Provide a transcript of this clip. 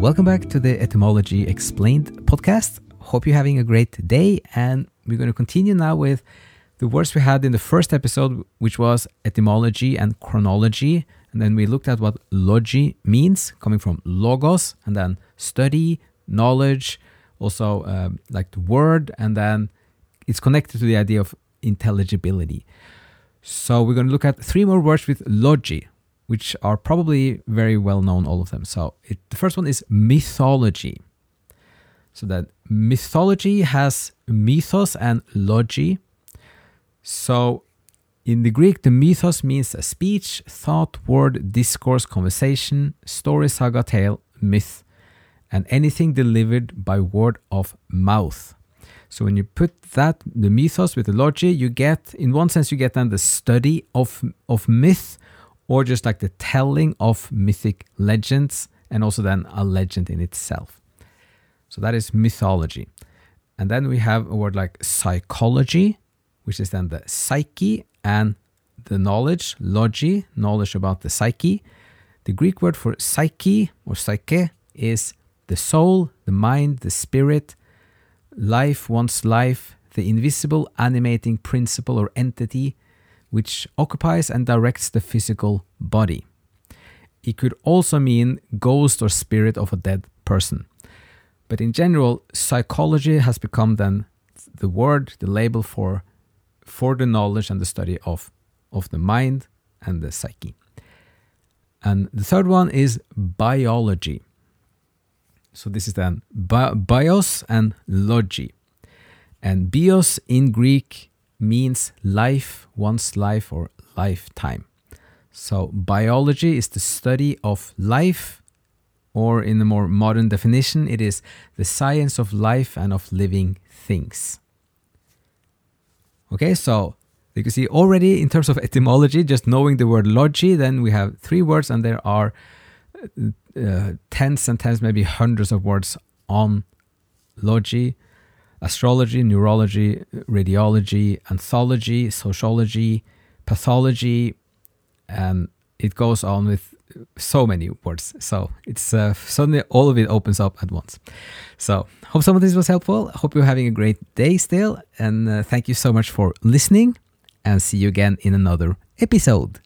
Welcome back to the Etymology Explained podcast. Hope you're having a great day, and we're going to continue now with the words we had in the first episode, which was etymology and chronology. And then we looked at what logi means, coming from logos, and then study, knowledge, also um, like the word, and then it's connected to the idea of intelligibility. So we're going to look at three more words with logi, which are probably very well known, all of them. So it, the first one is mythology. So that mythology has mythos and logi. So in the Greek, the mythos means a speech, thought, word, discourse, conversation, story, saga, tale, myth, and anything delivered by word of mouth. So when you put that the mythos with the logi, you get in one sense you get then the study of of myth or just like the telling of mythic legends and also then a legend in itself. So that is mythology. And then we have a word like psychology, which is then the psyche and the knowledge, logi, knowledge about the psyche. The Greek word for psyche or psyche is the soul, the mind, the spirit, life, wants life, the invisible animating principle or entity which occupies and directs the physical body. It could also mean ghost or spirit of a dead person. But in general, psychology has become then the word, the label for for the knowledge and the study of of the mind and the psyche. And the third one is biology. So this is then bios and logi. And bios in Greek means life, one's life, or lifetime. So, biology is the study of life, or in a more modern definition, it is the science of life and of living things. Okay, so you can see already in terms of etymology, just knowing the word logi, then we have three words, and there are uh, tens and tens, maybe hundreds of words on logi astrology, neurology, radiology, anthology, sociology, pathology, and it goes on with so many words. So it's uh, suddenly all of it opens up at once. So hope some of this was helpful. Hope you're having a great day still, and uh, thank you so much for listening. And see you again in another episode.